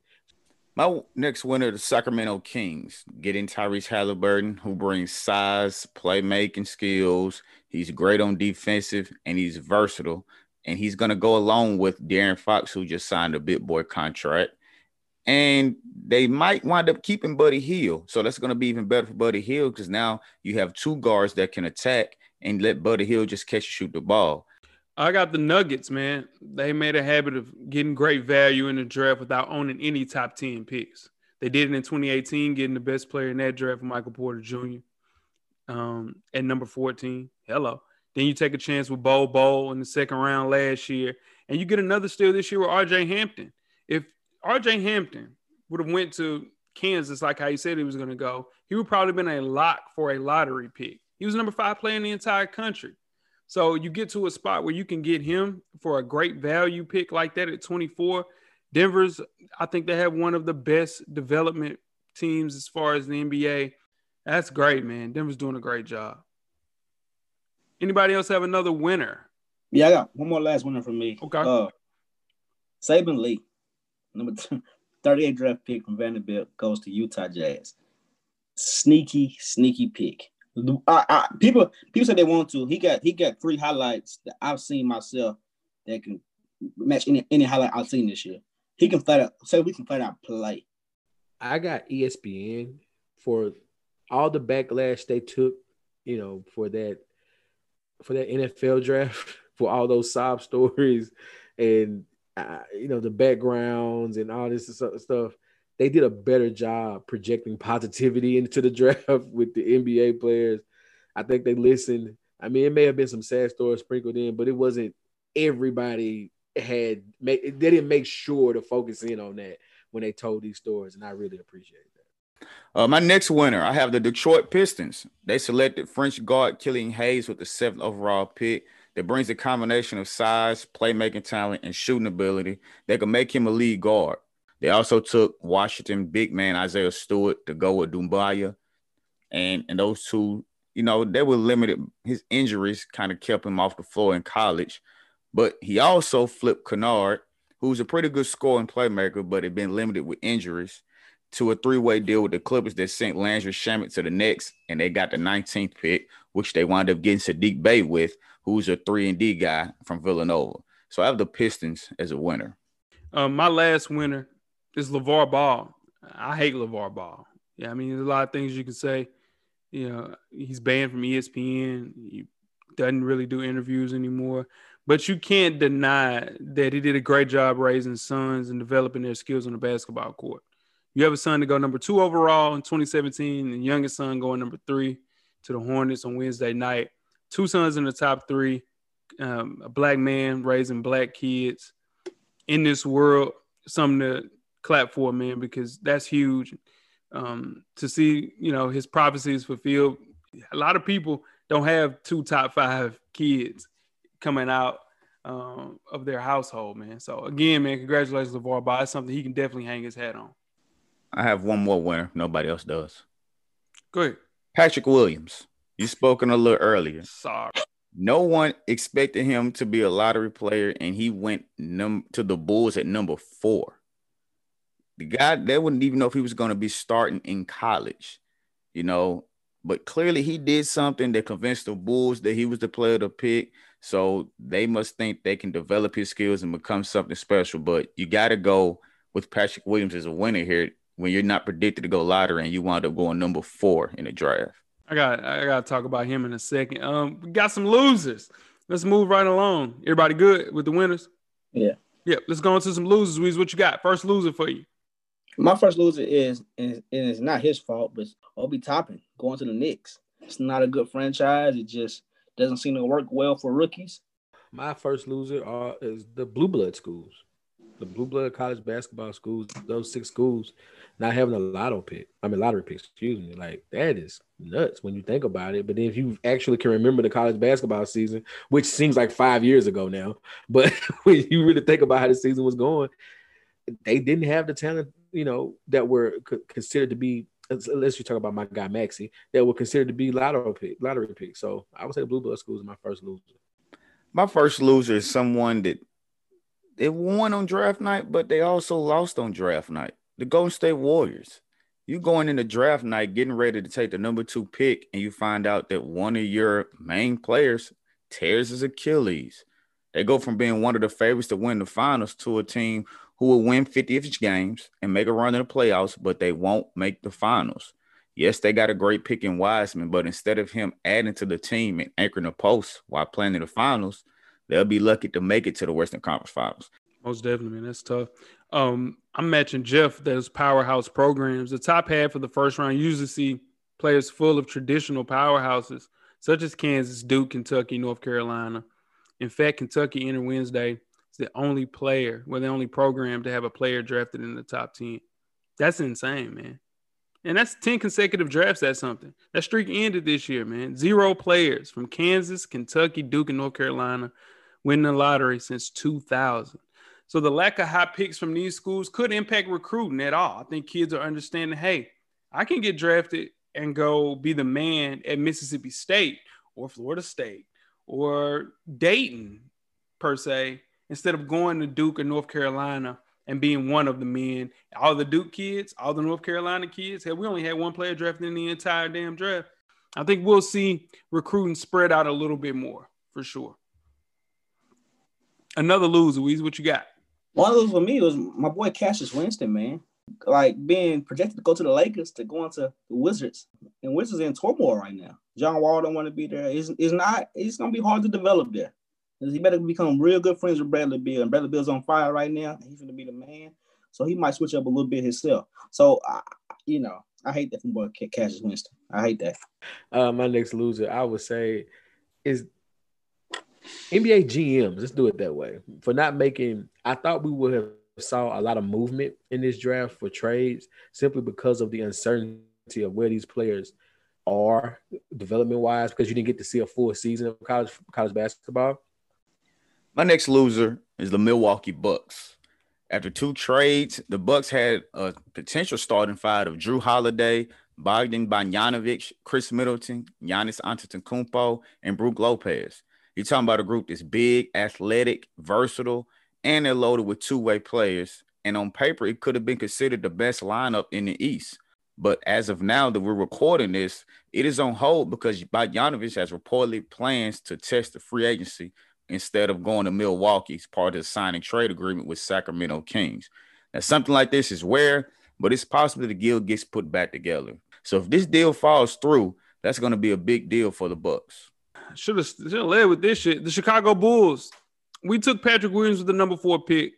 My next winner, the Sacramento Kings, getting Tyrese Haliburton, who brings size, playmaking skills. He's great on defensive and he's versatile. And he's going to go along with De'Aaron Fox, who just signed a big boy contract and they might wind up keeping Buddy Hield. So that's going to be even better for Buddy Hield because now you have two guards that can attack and let Buddy Hield just catch and shoot the ball. I got the Nuggets, man. They made a habit of getting great value in the draft without owning any top 10 picks. They did it in 2018, getting the best player in that draft, Michael Porter Jr. Um, at number 14. Hello. Then you take a chance with Bo Bol in the second round last year, and you get another steal this year with RJ Hampton. If RJ Hampton would have went to Kansas like how he said he was going to go, he would probably been a lock for a lottery pick. He was number five player in the entire country. So you get to a spot where you can get him for a great value pick like that at 24. Denver's, I think they have one of the best development teams as far as the NBA. That's great, man. Denver's doing a great job. Anybody else have another winner? Yeah, I got one more last winner from me. Okay. Uh, Saben Lee number 38 draft pick from Vanderbilt goes to Utah Jazz. Sneaky, sneaky pick. I, I, people people said they want to. He got he got three highlights that I've seen myself that can match any any highlight I've seen this year. He can flat out say we can flat out play. I got ESPN for all the backlash they took, you know, for that for that NFL draft, for all those sob stories and uh, you know, the backgrounds and all this stuff, they did a better job projecting positivity into the draft with the NBA players. I think they listened. I mean, it may have been some sad stories sprinkled in, but it wasn't everybody had they didn't make sure to focus in on that when they told these stories, and I really appreciate that. Uh, my next winner, I have the Detroit Pistons. They selected French guard Killian Hayes with the seventh overall pick that brings a combination of size, playmaking talent, and shooting ability that could make him a lead guard. They also took Washington big man Isaiah Stewart to go with Doumbouya. And and those two, you know, they were limited. His injuries kind of kept him off the floor in college. But he also flipped Kennard, who's a pretty good scoring playmaker, but had been limited with injuries, to a three-way deal with the Clippers that sent Landry Shamet to the Knicks, and they got the 19th pick, which they wound up getting Saddiq Bey with, who's a three and D guy from Villanova. So I have the Pistons as a winner. Um, my last winner is LeVar Ball. I hate LeVar Ball. Yeah, I mean, there's a lot of things you can say. You know, he's banned from ESPN. He doesn't really do interviews anymore. But you can't deny that he did a great job raising sons and developing their skills on the basketball court. You have a son to go number two overall in 2017, and youngest son going number three to the Hornets on Wednesday night two sons in the top three, um, a black man raising black kids in this world, something to clap for, man, because that's huge. Um, to see, you know, his prophecies fulfilled. A lot of people don't have two top five kids coming out um, of their household, man. So again, man, congratulations, LeVar Ball. It's something he can definitely hang his hat on. I have one more winner. Nobody else does. Go ahead. Patrick Williams. You spoken a little earlier. Sorry. No one expected him to be a lottery player, and he went num- to the Bulls at number four. The guy they wouldn't even know if he was going to be starting in college, you know. But clearly, he did something that convinced the Bulls that he was the player to pick. So they must think they can develop his skills and become something special. But you got to go with Patrick Williams as a winner here when you're not predicted to go lottery and you wound up going number four in the draft. I got I got to talk about him in a second. Um, we got some losers. Let's move right along. Everybody good with the winners? Yeah. Yep. Let's go into some losers. Weez, what you got? First loser for you. My first loser is and it's not his fault, but Obi Toppin going to the Knicks. It's not a good franchise. It just doesn't seem to work well for rookies. My first loser are, is the blue blood schools. The blue blood college basketball schools, those six schools, not having a lotto pick. I mean lottery pick, excuse me. Like that is nuts when you think about it. But then if you actually can remember the college basketball season, which seems like five years ago now, but when you really think about how the season was going, they didn't have the talent, you know, that were considered to be unless you talk about my guy Maxey, that were considered to be lottery pick, lottery pick. So I would say Blue Blood schools is my first loser. My first loser is someone that they won on draft night, but they also lost on draft night. The Golden State Warriors. You going into draft night, getting ready to take the number two pick, and you find out that one of your main players tears his Achilles. They go from being one of the favorites to win the finals to a team who will win 50 each games and make a run in the playoffs, but they won't make the finals. Yes, they got a great pick in Wiseman, but instead of him adding to the team and anchoring the post while playing in the finals, they'll be lucky to make it to the Western Conference Finals. Most definitely, man. That's tough. Um, I'm matching Jeff. Those powerhouse programs. The top half of the first round usually see players full of traditional powerhouses, such as Kansas, Duke, Kentucky, North Carolina. In fact, Kentucky entered Wednesday is the only player, well, the only program to have a player drafted in the top 10. That's insane, man. And that's 10 consecutive drafts. That's something. That streak ended this year, man. Zero players from Kansas, Kentucky, Duke, and North Carolina winning the lottery since 2000. So the lack of high picks from these schools could impact recruiting at all. I think kids are understanding, hey, I can get drafted and go be the man at Mississippi State or Florida State or Dayton per se, instead of going to Duke or North Carolina and being one of the men. All the Duke kids, all the North Carolina kids, hell, we only had one player drafted in the entire damn draft. I think we'll see recruiting spread out a little bit more for sure. Another loser, Weez, what you got? One of those for me was my boy Cassius Winston, man. Like being projected to go to the Lakers to go into the Wizards. And Wizards in turmoil right now. John Wall don't want to be there. It's, it's not, it's gonna be hard to develop there. He better become real good friends with Bradley Beal. And Bradley Beal's on fire right now. He's gonna be the man. So he might switch up a little bit himself. So I, you know, I hate that from boy Cassius Winston. I hate that. Uh, my next loser, I would say, is NBA GMs, let's do it that way, for not making. I thought we would have saw a lot of movement in this draft for trades simply because of the uncertainty of where these players are development wise, because you didn't get to see a full season of college college basketball. My next loser is the Milwaukee Bucks. After two trades, the Bucks had a potential starting five of Jrue Holiday, Bogdan Bogdanovic, Khris Middleton, Giannis Antetokounmpo, and Brook Lopez. You're talking about a group that's big, athletic, versatile, and they're loaded with two-way players. And on paper, it could have been considered the best lineup in the East. But as of now that we're recording this, it is on hold because Bogdanovic has reportedly plans to test the free agency instead of going to Milwaukee as part of the signing trade agreement with Sacramento Kings. Now, something like this is rare, but it's possible the deal gets put back together. So if this deal falls through, that's going to be a big deal for the Bucks should have led with this shit. The Chicago Bulls. We took Patrick Williams with the number four pick,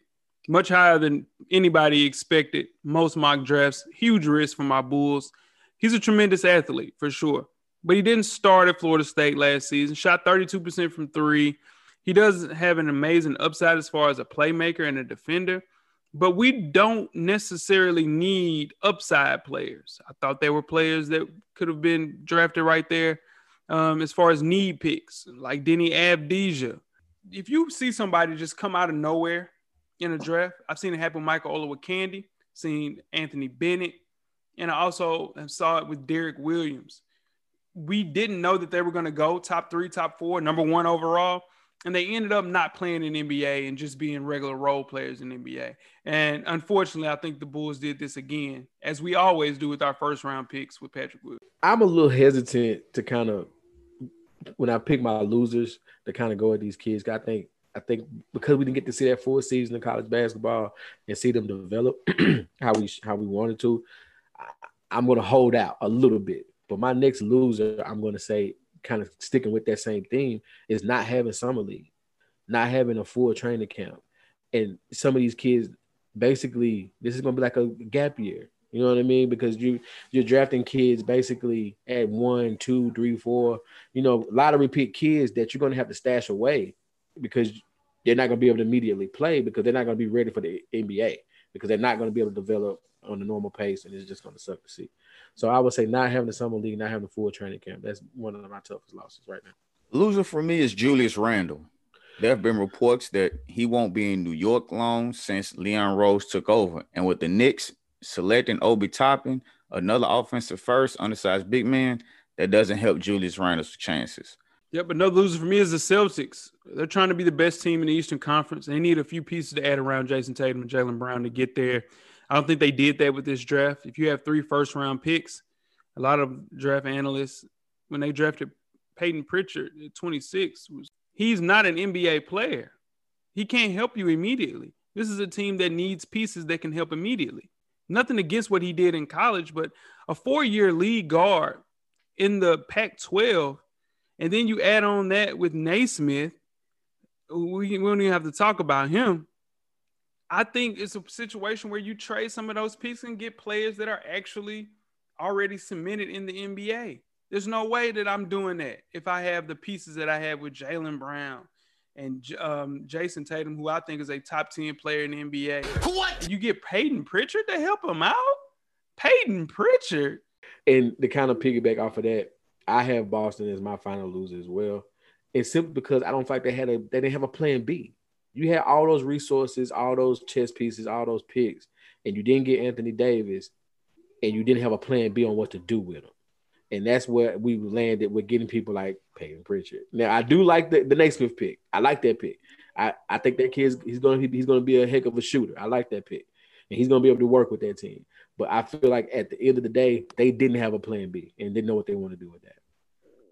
much higher than anybody expected. Most mock drafts, huge risk for my Bulls. He's a tremendous athlete for sure, but he didn't start at Florida State last season. Shot 32% from three. He does have an amazing upside as far as a playmaker and a defender, but we don't necessarily need upside players. I thought there were players that could have been drafted right there um, as far as need picks, like Deni Avdija. If you see somebody just come out of nowhere in a draft, I've seen it happen with Michael Olowokandi, seen Anthony Bennett, and I also saw it with Derrick Williams. We didn't know that they were going to go top three, top four, number one overall and they ended up not playing in NBA and just being regular role players in NBA. And unfortunately, I think the Bulls did this again, as we always do with our first round picks with Patrick Wood. I'm a little hesitant to kind of when I pick my losers to kind of go at these kids. I think I think because we didn't get to see that full season of college basketball and see them develop how we how we wanted to, I, am going to hold out a little bit. But my next loser, I'm going to say, kind of sticking with that same theme, is not having summer league, not having a full training camp, and some of these kids basically this is going to be like a gap year. You know what I mean? Because you you're drafting kids basically at one, two, three, four. You know, lottery pick kids that you're gonna have to stash away because they're not going to be able to immediately play because they're not going to be ready for the NBA because they're not going to be able to develop on the normal pace and it's just going to suck to see. So I would say not having the summer league, not having the full training camp. That's one of my toughest losses right now. Loser for me is Julius Randle. There have been reports that he won't be in New York long since Leon Rose took over. And with the Knicks selecting Obi Toppin, another offensive first, undersized big man, that doesn't help Julius Randle's chances. Yep, but no loser for me is the Celtics. They're trying to be the best team in the Eastern Conference. They need a few pieces to add around Jayson Tatum and Jaylen Brown to get there. I don't think they did that with this draft. If you have three first round picks, a lot of draft analysts, when they drafted Payton Pritchard at 26, was he's not an NBA player. He can't help you immediately. This is a team that needs pieces that can help immediately. Nothing against what he did in college, but a four year lead guard in the Pac 12, and then you add on that with Nesmith, we, we don't even have to talk about him. I think it's a situation where you trade some of those pieces and get players that are actually already cemented in the NBA. There's no way that I'm doing that if I have the pieces that I have with Jaylen Brown and um, Jayson Tatum, who I think is a top 10 player in the NBA. What? You get Payton Pritchard to help him out? Payton Pritchard. And to kind of piggyback off of that, I have Boston as my final loser as well. It's simply because I don't think they had a they didn't have a plan B. You had all those resources, all those chess pieces, all those picks, and you didn't get Anthony Davis, and you didn't have a plan B on what to do with them. And that's where we landed with getting people like Payton Pritchard. Now I do like the, the Nesmith pick. I like that pick. I, I think that kid's he's gonna be he's gonna be a heck of a shooter. I like that pick. And he's gonna be able to work with that team. But I feel like at the end of the day, they didn't have a plan B and didn't know what they want to do with that.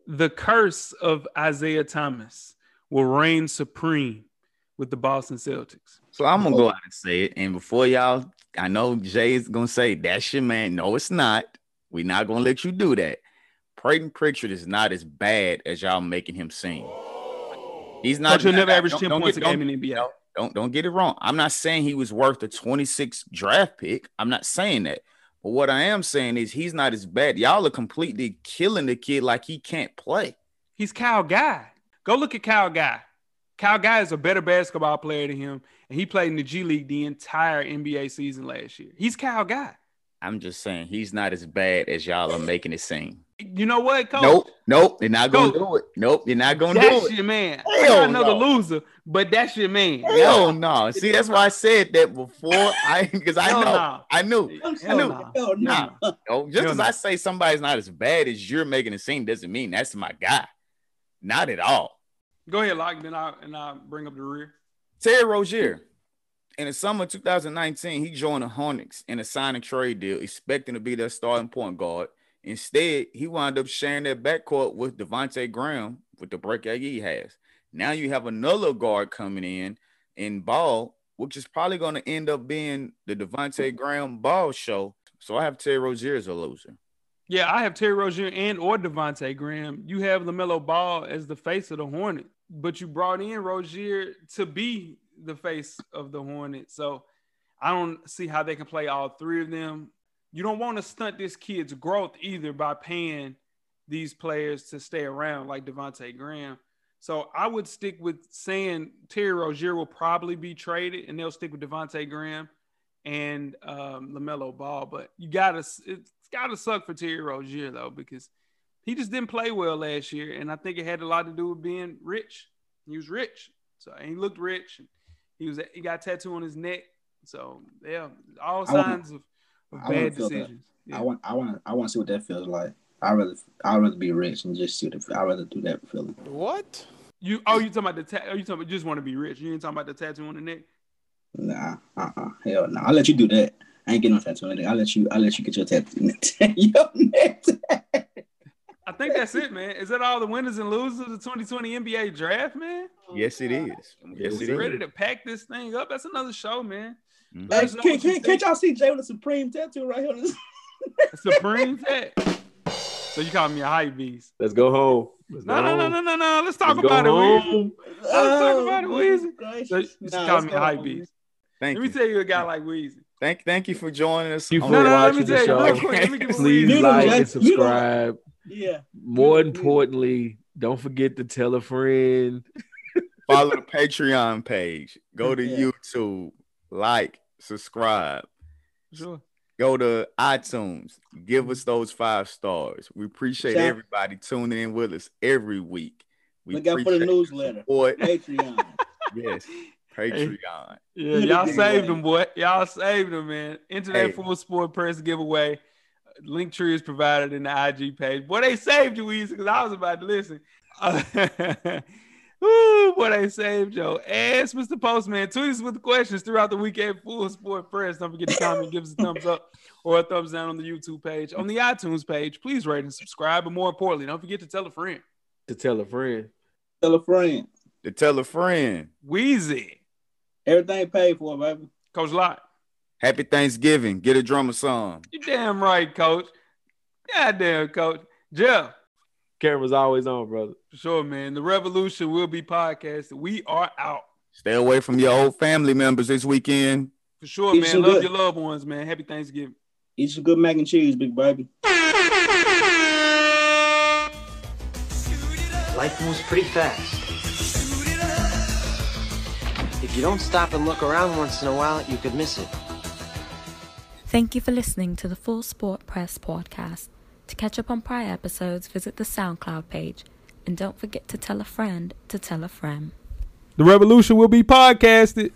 The curse of Isaiah Thomas will reign supreme with the Boston Celtics. So I'm gonna go out and say it. And before y'all, I know Jay's gonna say that's your man. No, it's not. We're not gonna let you do that. Payton Pritchard is not as bad as y'all making him seem. He's not. You'll never average 10 points get- a game in the NBA. don't- Don't don't get it wrong. I'm not saying he was worth a 26 draft pick. I'm not saying that. But what I am saying is he's not as bad. Y'all are completely killing the kid like he can't play. He's Kyle Guy. Go look at Kyle Guy. Kyle Guy is a better basketball player than him, and he played in the G League the entire NBA season last year. He's Kyle Guy. I'm just saying he's not as bad as y'all are making it seem. You know what, Coach? Nope, nope, you're not gonna do it. Nope, you're not gonna do it. That's it. your man. I Hell got another no. loser, but that's your man. Hell no. See, that's why I said that before. I because I know, no. I knew. Hell I knew. no. Hell no. No, oh, just Hell because no. I say somebody's not as bad as you're making it seem doesn't mean that's my guy. Not at all. Go ahead, Lock, then I and I bring up the rear. Terry Rozier. In the summer of 2019, he joined the Hornets in a sign and trade deal, expecting to be their starting point guard. Instead, he wound up sharing that backcourt with Devontae Graham with the break that he has. Now you have another guard coming in in ball, which is probably going to end up being the Devontae Graham ball show. So I have Terry Rozier as a loser. Yeah, I have Terry Rozier and or Devontae Graham. You have LaMelo Ball as the face of the Hornet, but you brought in Rozier to be the face of the Hornet. So I don't see how they can play all three of them. You don't want to stunt this kid's growth either by paying these players to stay around like Devonte Graham. So I would stick with saying Terry Rozier will probably be traded and they'll stick with Devonte Graham and um, LaMelo Ball. But you gotta, it's gotta suck for Terry Rozier though because he just didn't play well last year, and I think it had a lot to do with being rich. He was rich, so he looked rich. He was he got a tattoo on his neck, so yeah, all signs of, of I wanna bad decisions. Yeah. I want, I want, I want to see what that feels like. I rather, I rather be rich and just see what. I rather do that feeling. What? You oh you talking about the ta- oh you talking about you just want to be rich? You ain't talking about the tattoo on the neck? Nah, uh, uh hell no. I'll let you do that. I ain't getting no tattoo. on anything. I'll let you. I'll let you get your tattoo. your neck. I think that's it, man. Is that all the winners and losers of the 2020 NBA draft, man? Yes, it is. Yes, it We is. ready to pack this thing up? That's another show, man. Mhm. Let Hey, us know can, what you can, think. can't y'all see Jay with a Supreme tattoo right here? on his- Supreme tat. So you call me a hype beast? Let's go home. Let's No, go no, no, home. no, no, no. Let's talk Let's about it. Weezy. home. Let's talk about it, Oh, Weezy. gracious. So you Nah, call me a hype beast. Thank Let me you. tell you a guy like Weezy. Thank, thank you for joining us. Thank you for No, no, watching the tell you. show. Quick, let me give a Please Weezy. You like Jack, and subscribe. Yeah. More You- you- importantly, don't forget to tell a friend. Follow the Patreon page. Go to Yeah. YouTube. Like, subscribe. Sure. Go to iTunes. Give us those five stars. We appreciate Shout- everybody tuning in with us every week. We Look out for the newsletter. support. Patreon. yes. Patreon. Yeah, y'all saved them, boy. Y'all saved them, man. Enter that Hey. full sport press giveaway. Link tree is provided in the IG page. Boy, they saved you, easy because I was about to listen. Ooh, boy, they saved your ass, Mr. Postman. Tweet us with questions throughout the weekend at Full Sport Press. Don't forget to comment, give us a thumbs up or a thumbs down on the YouTube page. On the iTunes page, please rate and subscribe. But more importantly, don't forget to tell a friend. To tell a friend. Tell a friend. To tell a friend. Weezy, Everything paid for, baby. Coach Lock. Happy Thanksgiving. Get a drummer song. You damn right, Coach. Goddamn, Coach. Jeff. Camera's always on, brother. For sure, man. The revolution will be podcasted. We are out. Stay away from your old family members this weekend. For sure, Eat man. Love good. your loved ones, man. Happy Thanksgiving. Eat some good mac and cheese, big baby. Life moves pretty fast. If you don't stop and look around once in a while, you could miss it. Thank you for listening to the Full Sport Press podcast. To catch up on prior episodes, visit the SoundCloud page. And don't forget to tell a friend to tell a friend. The revolution will be podcasted.